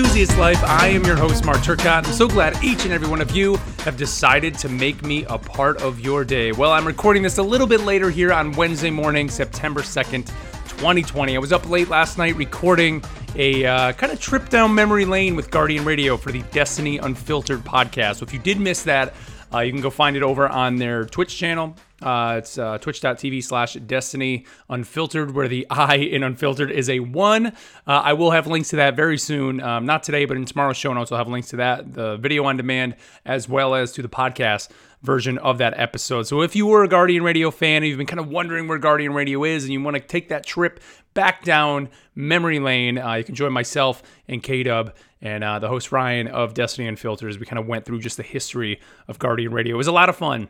Enthusiast Life. I am your host, Mark Turcott. I'm so glad each and every one of you have decided to make me a part of your day. Well, I'm recording this a little bit later here on Wednesday morning, September 2nd, 2020. I was up late last night recording a uh, kind of trip down memory lane with Guardian Radio for the Destiny Unfiltered podcast. So if you did miss that, uh, you can go find it over on their Twitch channel. Uh, it's uh, twitch.tv slash destiny unfiltered, where the I in unfiltered is a one. Uh, I will have links to that very soon. Um, not today, but in tomorrow's show notes, I'll have links to that, the video on demand, as well as to the podcast version of that episode. So if you were a Guardian Radio fan and you've been kind of wondering where Guardian Radio is and you want to take that trip back down memory lane, uh, you can join myself and K Dub and uh, the host Ryan of Destiny Unfiltered we kind of went through just the history of Guardian Radio. It was a lot of fun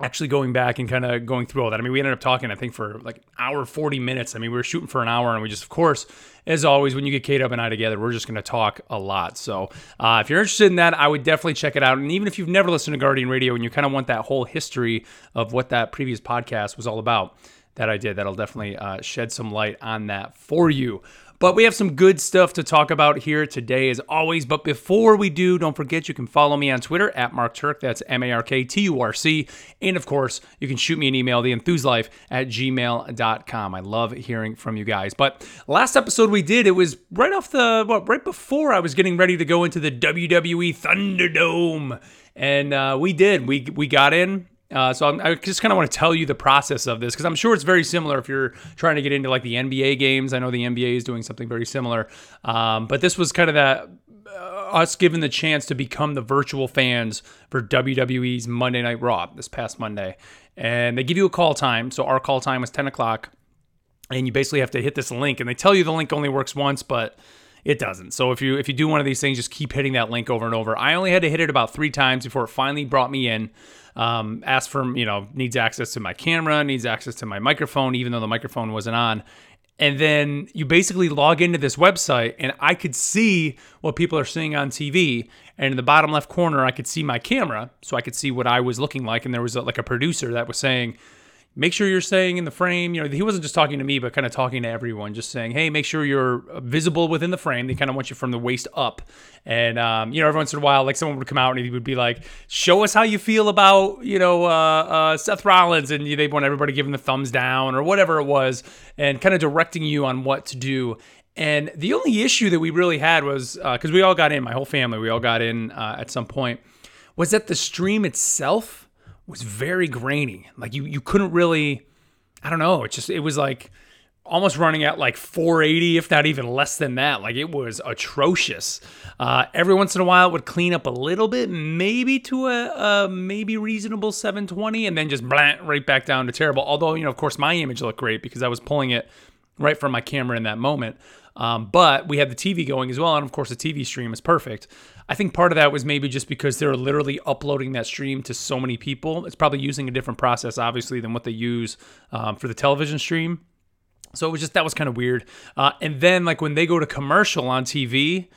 actually going back and kind of going through all that. I mean, we ended up talking, I think, for like hour 40 minutes. I mean, we were shooting for an hour, and we just, of course, as always, when you get K Dub and I together, we're just going to talk a lot. So uh, if you're interested in that, I would definitely check it out. And even if you've never listened to Guardian Radio and you kind of want that whole history of what that previous podcast was all about, that I did, that'll definitely uh, shed some light on that for you. But we have some good stuff to talk about here today, as always. But before we do, don't forget you can follow me on Twitter at Mark Turk. That's M A R K T U R C. And of course, you can shoot me an email, theenthuslife at gmail.com. I love hearing from you guys. But last episode we did, it was right off the, what, right before I was getting ready to go into the WWE Thunderdome. And uh, we did. We, we got in. Uh, so I'm, i just kind of want to tell you the process of this because I'm sure it's very similar if you're trying to get into like the NBA games. I know the NBA is doing something very similar, um, but this was kind of that uh, us given the chance to become the virtual fans for WWE's Monday Night Raw this past Monday, and they give you a call time. So our call time was 10 o'clock, and you basically have to hit this link, and they tell you the link only works once, but it doesn't. So if you if you do one of these things, just keep hitting that link over and over. I only had to hit it about three times before it finally brought me in um, asked for, you know, needs access to my camera, needs access to my microphone, even though the microphone wasn't on. And then you basically log into this website, and I could see what people are seeing on TV. And in the bottom left corner, I could see my camera, so I could see what I was looking like. And there was a, like a producer that was saying, make sure you're staying in the frame. You know, he wasn't just talking to me, but kind of talking to everyone, just saying, hey, make sure you're visible within the frame. They kind of want you from the waist up. And, um, you know, every once in a while, like someone would come out and he would be like, show us how you feel about, you know, uh, uh, Seth Rollins. And they want everybody giving the thumbs down or whatever it was and kind of directing you on what to do. And the only issue that we really had was because uh, we all got in, my whole family, we all got in uh, at some point, was that the stream itself was very grainy. Like you you couldn't really I don't know, it just it was like almost running at like 480 if not even less than that. Like it was atrocious. Uh, every once in a while it would clean up a little bit maybe to a, a maybe reasonable 720 and then just right back down to terrible. Although you know of course my image looked great because i was pulling it right from my camera in that moment um, but we had the tv going as well and of course the tv stream is perfect I think part of that was maybe just because they're literally uploading that stream to so many people. It's probably using a different process, obviously, than what they use um, for the television stream. So it was just that was kind of weird. Uh, and then like when they go to commercial on TV,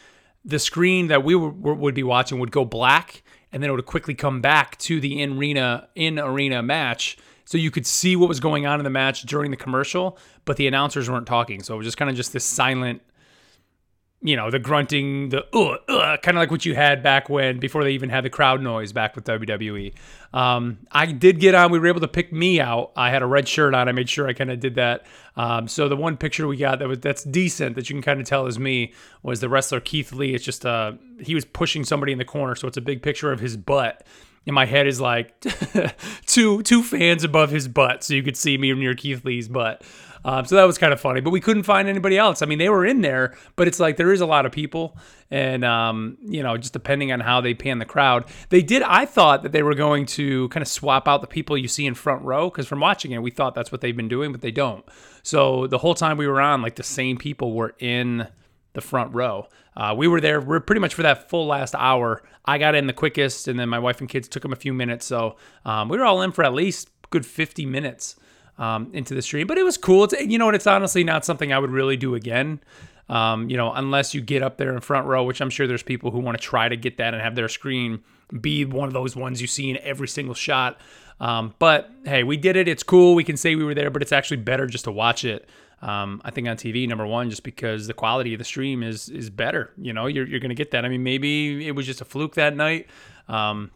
the screen that we would be watching would go black, and then it would quickly come back to the in arena in arena match. So you could see what was going on in the match during the commercial, but the announcers weren't talking. So it was just kind of just this silent you know, the grunting, the uh, uh, kind of like what you had back when, before they even had the crowd noise back with WWE. Um, I did get on, we were able to pick me out. I had a red shirt on. I made sure I kind of did that. Um, so the one picture we got that was, that's decent that you can kind of tell is me was the wrestler Keith Lee. It's just, uh, he was pushing somebody in the corner. So it's a big picture of his butt. And my head is like two, two fans above his butt. So you could see me near Keith Lee's butt. Um, so that was kind of funny, but we couldn't find anybody else. I mean, they were in there, but it's like there is a lot of people, and um, you know, just depending on how they pan the crowd, they did. I thought that they were going to kind of swap out the people you see in front row because from watching it, we thought that's what they've been doing, but they don't. So the whole time we were on, like the same people were in the front row. Uh, we were there. We are pretty much for that full last hour. I got in the quickest, and then my wife and kids took them a few minutes. So um, we were all in for at least good 50 minutes um, into the stream. But it was cool. It's you know? It's honestly not something I would really do again. Um, you know, unless you get up there in front row, which I'm sure there's people who want to try to get that and have their screen be one of those ones you see in every single shot. Um, but hey, we did it. It's cool. We can say we were there, but it's actually better just to watch it. Um, I think on TV, number one, just because the quality of the stream is is better. You know, you're you're gonna get that. I mean, maybe it was just a fluke that night. Um,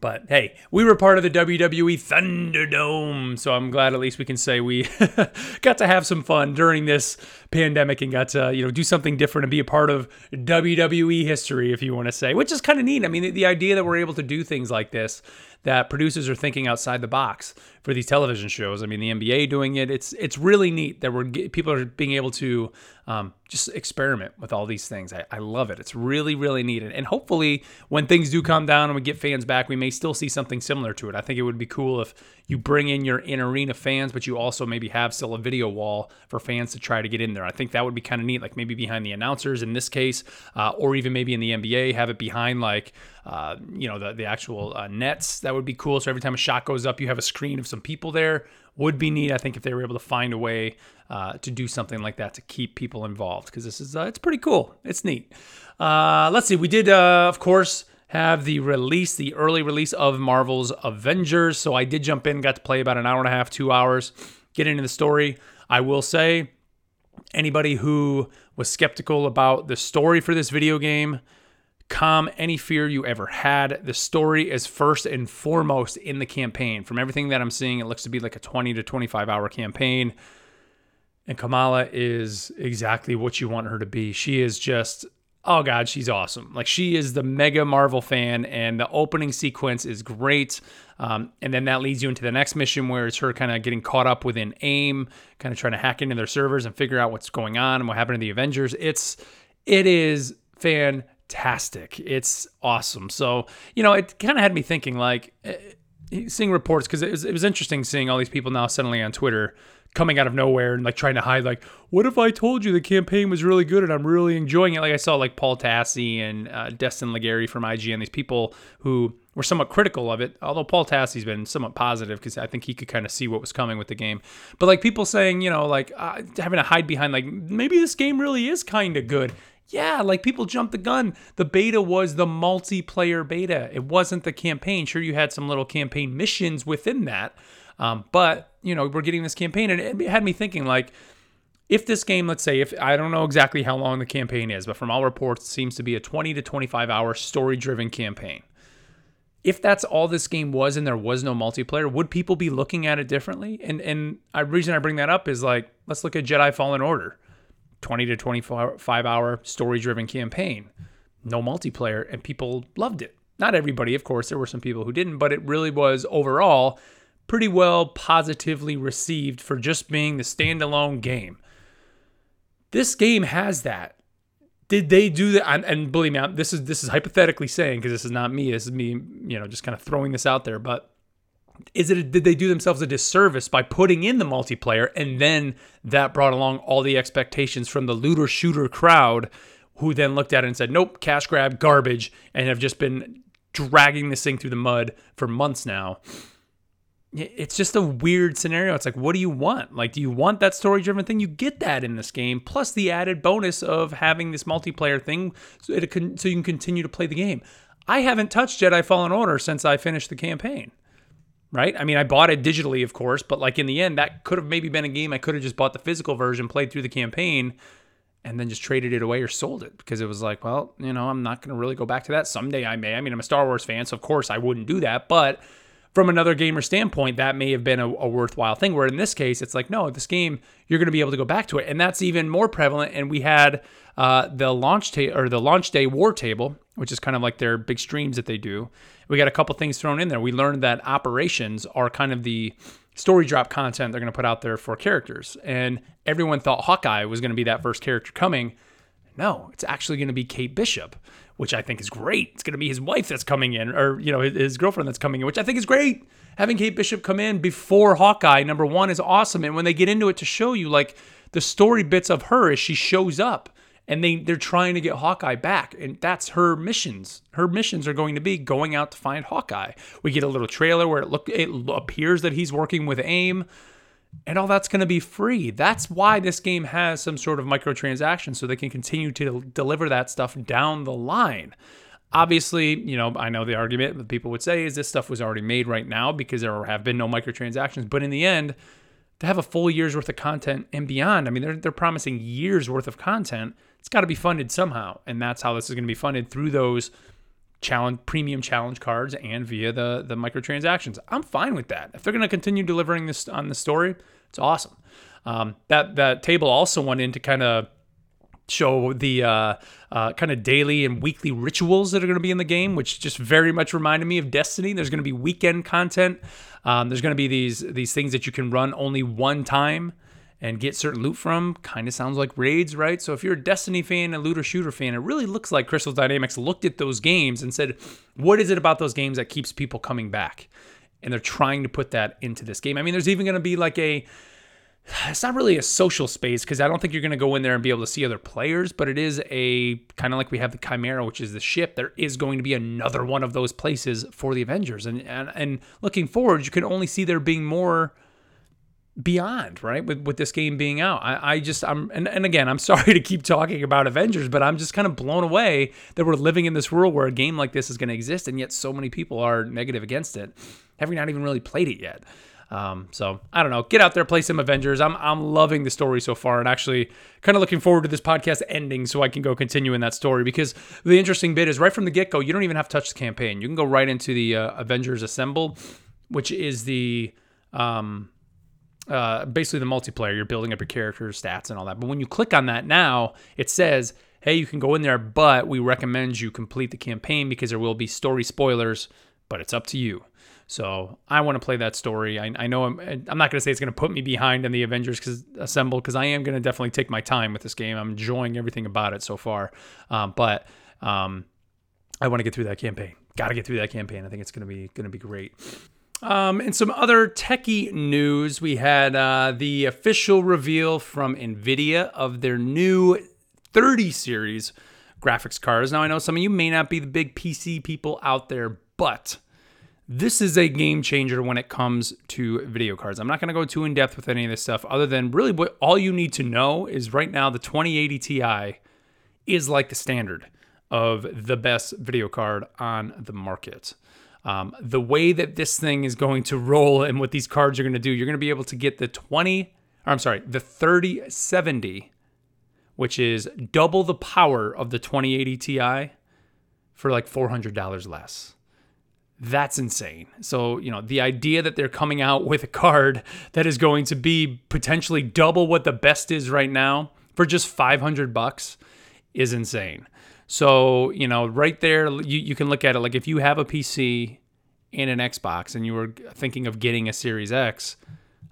but hey, we were part of the WWE Thunderdome, so I'm glad at least we can say we got to have some fun during this pandemic and got to you know do something different and be a part of WWE history, if you want to say, which is kind of neat. I mean, the, the idea that we're able to do things like this that producers are thinking outside the box for these television shows. I mean, the NBA doing it. It's it's really neat that we're people are being able to um, just experiment with all these things. I, I love it. It's really really neat, and, hopefully when things do calm down and we get fans back, we may still see something similar to it. I think it would be cool if you bring in your in arena fans, but you also maybe have still a video wall for fans to try to get in there. I think that would be kind of neat, like maybe behind the announcers in this case, uh, or even maybe in the NBA, have it behind like uh, you know the the actual uh, nets. That would be cool. So every time a shot goes up, you have a screen of some people there. Would be neat. I think if they were able to find a way uh, to do something like that to keep people involved, because this is uh, it's pretty cool. It's neat. Uh, let's see. We did, of course have the release, the early release of Marvel's Avengers. So I did jump in, got to play about an hour and a half, two hours, get into the story. I will say, anybody who was skeptical about the story for this video game, calm any fear you ever had. The story is first and foremost in the campaign. From everything that I'm seeing, it looks to be like a 20 to 25 hour campaign. And Kamala is exactly what you want her to be. She is just oh god, she's awesome. Like she is the mega Marvel fan, and the opening sequence is great. Um, and then that leads you into the next mission where it's her kind of getting caught up within AIM, kind of trying to hack into their servers and figure out what's going on and what happened to the Avengers. It's it is fantastic. It's awesome. So you know, it kind of had me thinking like. Eh, seeing reports because it was, it was interesting seeing all these people now suddenly on Twitter coming out of nowhere and like trying to hide like what if i told you the campaign was really good and i'm really enjoying it like i saw like paul tassi and uh, destin legarie from ign these people who were somewhat critical of it although paul tassi's been somewhat positive because i think he could kind of see what was coming with the game but like people saying you know like uh, having to hide behind like maybe this game really is kind of good yeah, like people jumped the gun. The beta was the multiplayer beta. It wasn't the campaign. Sure, you had some little campaign missions within that, um, but you know, we're getting this campaign, and it had me thinking like, if this game, let's say, if I don't know exactly how long the campaign is, but from all reports, it seems to be a 20 to 25 hour story driven campaign. If that's all this game was and there was no multiplayer, would people be looking at it differently? And and reason I bring that up is like, let's look at Jedi Fallen Order, 20 to 25 hour story driven campaign, no multiplayer, and people loved it. Not everybody, of course, there were some people who didn't, but it really was overall pretty well positively received for just being the standalone game. This game has that. Did they do that? And, believe me, this is this is hypothetically saying because this is not me. This is me, you know, just kind of throwing this out there. But is it did they do themselves a disservice by putting in the multiplayer and then that brought along all the expectations from the looter shooter crowd who then looked at it and said nope cash grab garbage and have just been dragging this thing through the mud for months now it's just a weird scenario. It's like, what do you want? Like, do you want that story driven thing? You get that in this game, plus the added bonus of having this multiplayer thing so, it can, so you can continue to play the game. I haven't touched Jedi Fallen Order since I finished the campaign, right? I mean, I bought it digitally, of course, but like in the end, that could have maybe been a game I could have just bought the physical version, played through the campaign, and then just traded it away or sold it because it was like, well, you know, I'm not going to really go back to that. Someday I may. I mean, I'm a Star Wars fan, so of course I wouldn't do that, but from another gamer standpoint, that may have been a, a, worthwhile thing. Where in this case, it's like, no, this game, you're going to be able to go back to it, and that's even more prevalent. And we had uh, the launch ta- or the launch day war table, which is kind of like their big streams that they do. We got a couple things thrown in there. We learned that operations are kind of the story drop content they're going to put out there for characters, and everyone thought Hawkeye was going to be that first character coming. No, it's actually going to be Kate Bishop, which I think is great. It's going to be his wife that's coming in, or you know, his, his, girlfriend that's coming in, which I think is great. Having Kate Bishop come in before Hawkeye, number one, is awesome. And when they get into it to show you like the story bits of her as she shows up, and they they're trying to get Hawkeye back, and that's her missions. Her missions are going to be going out to find Hawkeye. We get a little trailer where it look it appears that he's working with AIM and all that's going to be free. That's why this game has some sort of microtransaction so they can continue to deliver that stuff down the line. Obviously, you know, I know the argument that people would say is this stuff was already made right now because there have been no microtransactions. But in the end, to have a full year's worth of content and beyond, I mean, they're, they're promising years worth of content. It's got to be funded somehow. And that's how this is going to be funded through those challenge premium challenge cards and via the the microtransactions. I'm fine with that. If they're going to continue delivering this on the story, it's awesome. Um, that that table also went in to kind of show the uh, uh, kind of daily and weekly rituals that are going to be in the game, which just very much reminded me of Destiny. There's going to be weekend content. Um, there's going to be these these things that you can run only one time and get certain loot from. Kind of sounds like raids, right? So if you're a Destiny fan, a looter shooter fan, it really looks like Crystal Dynamics looked at those games and said, "What is it about those games that keeps people coming back?" And they're trying to put that into this game. I mean, there's even going to be like a it's not really a social space because I don't think you're going to go in there and be able to see other players, but it is a kind of like we have the Chimera, which is the ship. There is going to be another one of those places for the Avengers, and and, and looking forward, you can only see there being more beyond right with, with this game being out I, I just i'm and, and again i'm sorry to keep talking about avengers but i'm just kind of blown away that we're living in this world where a game like this is going to exist and yet so many people are negative against it having not even really played it yet um, so I don't know. Get out there, play some Avengers. I'm I'm loving the story so far, and actually kind of looking forward to this podcast ending so I can go continue in that story. Because the interesting bit is right from the get go, you don't even have to touch the campaign. You can go right into the uh, Avengers Assemble, which is the um, uh, basically the multiplayer. You're building up your characters, stats, and all that. But when you click on that now, it says, "Hey, you can go in there, but we recommend you complete the campaign because there will be story spoilers." But it's up to you. So I want to play that story. I, I know I'm, I'm not going to say it's going to put me behind in the Avengers Assemble because I am going to definitely take my time with this game. I'm enjoying everything about it so far. Um, but um, I want to get through that campaign. Got to get through that campaign. I think it's going to be going to be great. Um, and some other techie news. We had uh, the official reveal from NVIDIA of their new 30 series graphics cards. Now, I know some of you may not be the big PC people out there, but this is a game changer when it comes to video cards. I'm not going to go too in depth with any of this stuff, other than really what all you need to know is right now the 2080 Ti is like the standard of the best video card on the market. Um, the way that this thing is going to roll and what these cards are going to do, you're going to be able to get the 20, or I'm sorry, the 3070, which is double the power of the 2080 Ti for like $400 less. That's insane. So, you know, the idea that they're coming out with a card that is going to be potentially double what the best is right now for just 500 bucks is insane. So, you know, right there, you, you can look at it like if you have a PC and an Xbox and you were thinking of getting a Series X,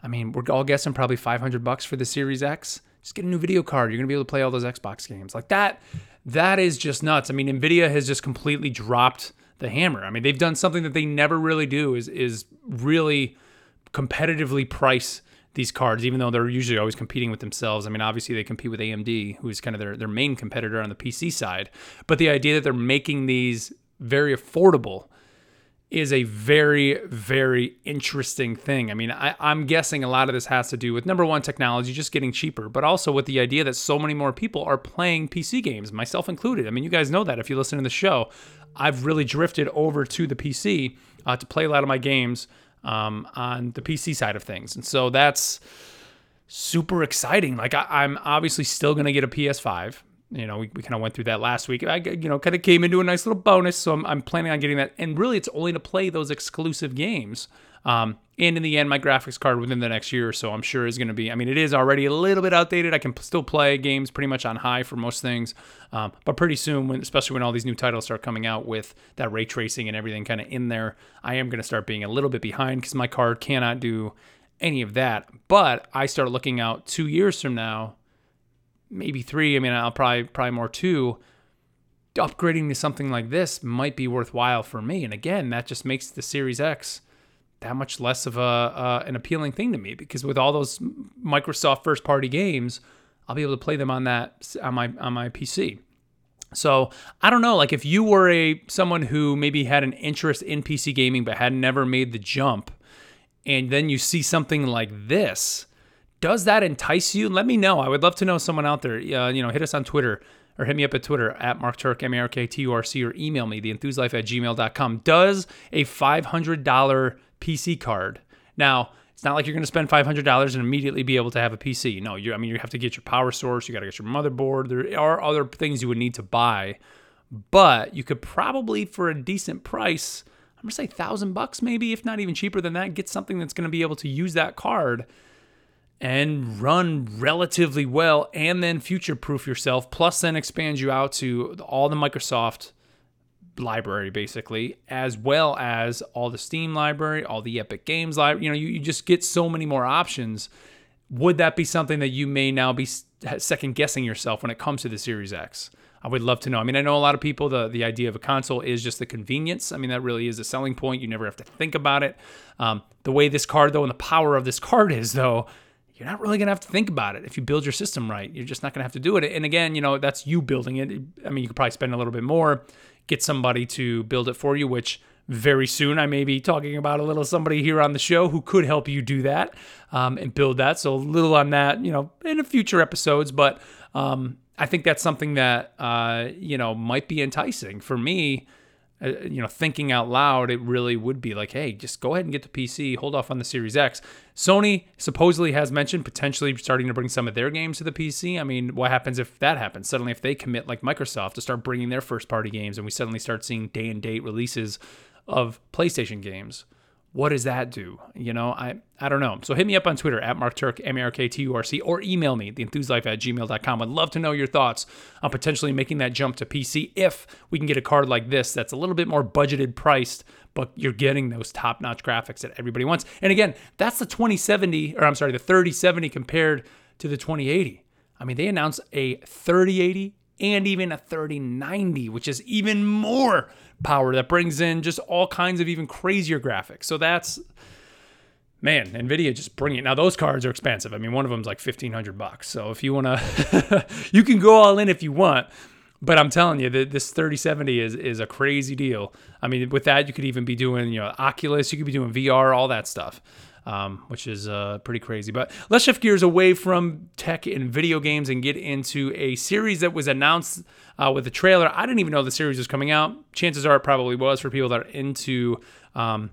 I mean, we're all guessing probably 500 bucks for the Series X. Just get a new video card. You're going to be able to play all those Xbox games. Like that, that is just nuts. I mean, NVIDIA has just completely dropped the hammer. I mean, they've done something that they never really do is is really competitively price these cards, even though they're usually always competing with themselves. I mean, obviously they compete with AMD, who's kind of their, their main competitor on the PC side. But the idea that they're making these very affordable is a very, very interesting thing. I mean, I, am guessing a lot of this has to do with number one, technology just getting cheaper, but also with the idea that so many more people are playing PC games, myself included. I mean, you guys know that if you listen to the show. I've really drifted over to the PC uh, to play a lot of my games um, on the PC side of things. And so that's super exciting. Like, I, am obviously still to get a PS5. You know, we, we kind of went through that last week. I, you know, kind of came into a nice little bonus. So I'm, I'm planning on getting that. And really, it's only to play those exclusive games. Um, and in the end, my graphics card within the next year or so, I'm sure is going to be. I mean, it is already a little bit outdated. I can still play games pretty much on high for most things, um, but pretty soon, when, especially when all these new titles start coming out with that ray tracing and everything kind of in there, I am going to start being a little bit behind because my card cannot do any of that. But I start looking out two years from now, maybe three. I mean, I'll probably probably more two. Upgrading to something like this might be worthwhile for me. And again, that just makes the Series X that much less of a uh, an appealing thing to me because with all those Microsoft first party games, I'll be able to play them on that on my on my PC. So I don't know, like if you were a someone who maybe had an interest in PC gaming but had never made the jump, and then you see something like this, Does that entice you? Let me know. I would love to know someone out there. Uh, you know, hit us on Twitter or hit me up at Twitter at Mark Turk, M A R K T U R C, or email me, theenthuslife at gmail.com. Does a $500 PC card? Now, it's not like you're going to spend $500 and immediately be able to have a PC. No, you I mean you have to get your power source, you got to get your motherboard. There are other things you would need to buy. But you could probably for a decent price, I'm going to say 1000 bucks maybe, if not even cheaper than that, get something that's going to be able to use that card and run relatively well and then future proof yourself plus then expand you out to all the Microsoft library basically as well as all the Steam library, all the Epic Games library, you know, you, you just get so many more options. Would that be something that you may now be second guessing yourself when it comes to the Series X? I would love to know. I mean, I know a lot of people the the idea of a console is just the convenience. I mean, that really is a selling point. You never have to think about it. Um, the way this card though, and the power of this card is though, you're not really going to have to think about it if you build your system right. You're just not going to have to do it. And again, you know, that's you building it. I mean, you could probably spend a little bit more, get somebody to build it for you, which very soon I may be talking about a little somebody here on the show who could help you do that um, and build that. So a little on that, you know, in future episodes. But um, I think that's something that, uh, you know, might be enticing for me uh, you know, thinking out loud, it really would be like, hey, just go ahead and get the PC, hold off on the Series X. Sony supposedly has mentioned potentially starting to bring some of their games to the PC. I mean, what happens if that happens? Suddenly, if they commit like Microsoft to start bringing their first party games and we suddenly start seeing day and date releases of PlayStation games, what does that do? You know, I I don't know. So hit me up on Twitter at Mark Turk, M A R K T U R C, or email me, theenthuslife at gmail.com. I'd love to know your thoughts on potentially making that jump to PC if we can get a card like this that's a little bit more budgeted priced, but you're getting those top notch graphics that everybody wants. And again, that's the 2070, or I'm sorry, the 3070 compared to the 2080. I mean, they announced a 3080 and even a 3090, which is even more power that brings in just all kinds of even crazier graphics. So that's man, Nvidia just bring it. Now those cards are expensive. I mean, one of them's like fifteen hundred bucks. So if you want to, you can go all in if you want. But I'm telling you, that this 3070 is is a crazy deal. I mean, with that, you could even be doing you know Oculus, you could be doing VR, all that stuff um, which is uh, pretty crazy. But let's shift gears away from tech and video games and get into a series that was announced uh, with a trailer. I didn't even know the series was coming out. Chances are it probably was for people that are into. Um,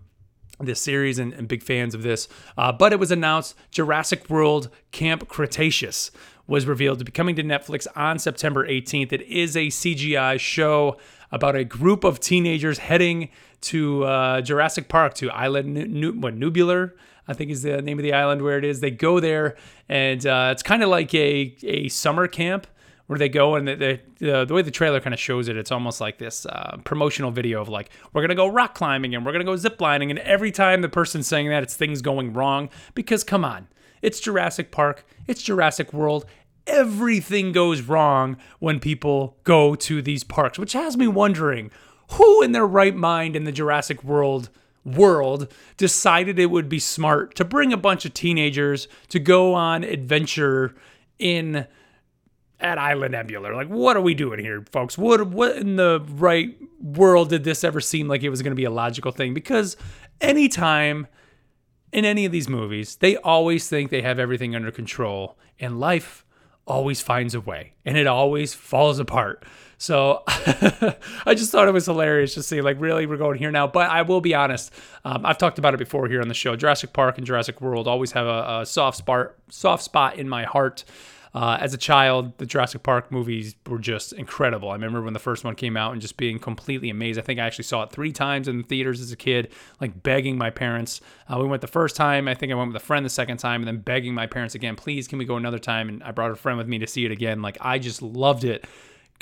this series and, and, big fans of this. Uh, but it was announced Jurassic World Camp Cretaceous was revealed to be coming to Netflix on September 18th. It is a CGI show about a group of teenagers heading to uh, Jurassic Park to Island Nubular. I think is the name of the island where it is. They go there, and uh, it's kind of like a a summer camp where they go and the, the, the way the trailer kind of shows it, it's almost like this uh, promotional video of like we're gonna go rock climbing and we're gonna go zip lining, and every time the person's saying that, it's things going wrong because come on, it's Jurassic Park, it's Jurassic World. Everything goes wrong when people go to these parks, which has me wondering who in their right mind in the Jurassic World world decided it would be smart to bring a bunch of teenagers to go on adventure in at Island Nebular. Like, what are we doing here, folks? What what in the right world did this ever seem like it was going to be a logical thing? Because anytime in any of these movies, they always think they have everything under control, and life always finds a way, and it always falls apart. So I just thought it was hilarious to see, like, really, we're going here now. But I will be honest, um, I've talked about it before here on the show. Jurassic Park and Jurassic World always have a, a soft spot, soft spot in my heart. Uh, as a child, the Jurassic Park movies were just incredible. I remember when the first one came out and just being completely amazed. I think I actually saw it three times in the theaters as a kid, like begging my parents. Uh, we went the first time. I think I went with a friend the second time, and then begging my parents again, please, can we go another time? And I brought a friend with me to see it again. Like I just loved it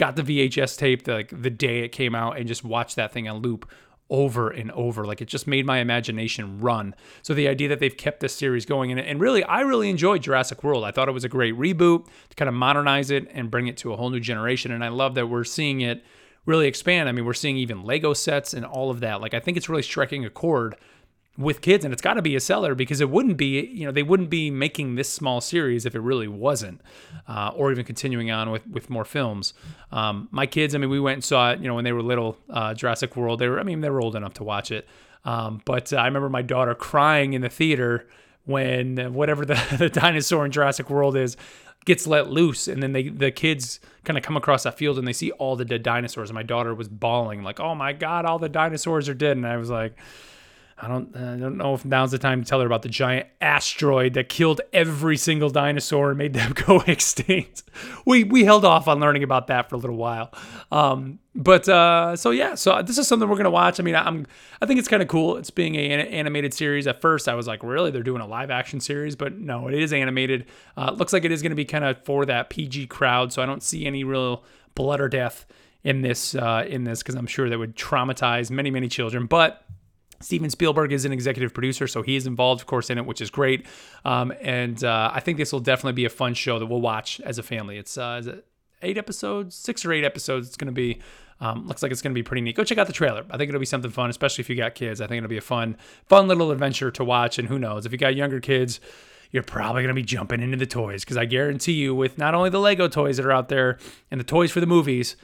got the VHS tape the, like the day it came out and just watched that thing on loop over and over. Like it just made my imagination run. So the idea that they've kept this series going and, and really, I really enjoyed Jurassic World. I thought it was a great reboot to kind of modernize it and bring it to a whole new generation. And I love that we're seeing it really expand. I mean, we're seeing even Lego sets and all of that. Like I think it's really striking a chord with kids and it's got to be a seller because it wouldn't be you know they wouldn't be making this small series if it really wasn't uh, or even continuing on with with more films. Um, my kids i mean we went and saw it you know when they were little uh, jurassic world. They were i mean they were old enough to watch it. Um, but uh, i remember my daughter crying in the theater when whatever the, the dinosaur in Jurassic World is gets let loose and then they the kids kind of come across that field and they see all the dead dinosaurs and my daughter was bawling like oh my god all the dinosaurs are dead. And i was like I don't, I don't know if now's the time to tell her about the giant asteroid that killed every single dinosaur and made them go extinct. We we held off on learning about that for a little while, um, but uh, so yeah, so this is something we're gonna watch. I mean, I'm I think it's kind of cool. It's being an animated series. At first, I was like, really, they're doing a live action series, but no, it is animated. Uh, looks like it is gonna be kind of for that PG crowd. So I don't see any real blood or death in this uh, in this because I'm sure that would traumatize many many children, but Steven Spielberg is an executive producer, so he is involved, of course, in it, which is great. Um, and uh, I think this will definitely be a fun show that we'll watch as a family. It's uh, it eight episodes, six or eight episodes. It's going to be. Um, looks like it's going to be pretty neat. Go check out the trailer. I think it'll be something fun, especially if you got kids. I think it'll be a fun, fun little adventure to watch. And who knows, if you got younger kids, you're probably going to be jumping into the toys because I guarantee you, with not only the Lego toys that are out there and the toys for the movies,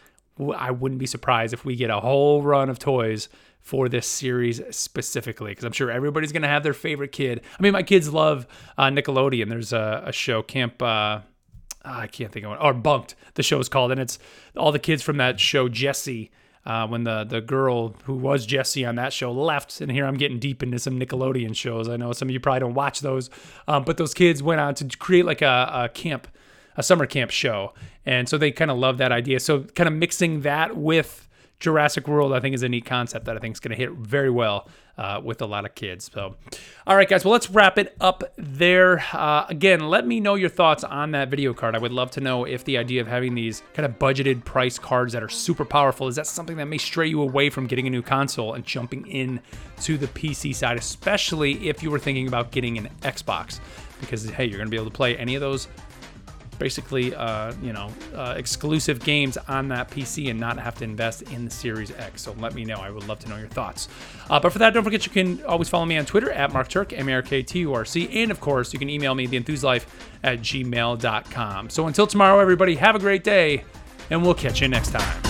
I wouldn't be surprised if we get a whole run of toys for this series specifically because I'm sure everybody's gonna have their favorite kid. I mean, my kids love uh, Nickelodeon. There's a, a show, Camp. Uh, I can't think of it. Or Bunk'd, the show is called, and it's all the kids from that show, Jesse. Uh, when the the girl who was Jesse on that show left, and here I'm getting deep into some Nickelodeon shows. I know some of you probably don't watch those, um, but those kids went on to create like a, a camp, a summer camp show, and so they kind of love that idea. So kind of mixing that with Jurassic World, I think, is a neat concept that I think is going to hit very well uh, with a lot of kids. So, all right, guys, well, let's wrap it up there. Uh, again, let me know your thoughts on that video card. I would love to know if the idea of having these kind of budgeted price cards that are super powerful is that something that may stray you away from getting a new console and jumping in to the PC side, especially if you were thinking about getting an Xbox. Because, hey, you're going to be able to play any of those basically, uh, you know, uh, exclusive games on that PC and not have to invest in the Series X. So let me know. I would love to know your thoughts. Uh, but for that, don't forget you can always follow me on Twitter at Mark Turk, M A R K T U R C. And of course, you can email me, theenthuslife at gmail.com. So until tomorrow, everybody, have a great day, and we'll catch you next time.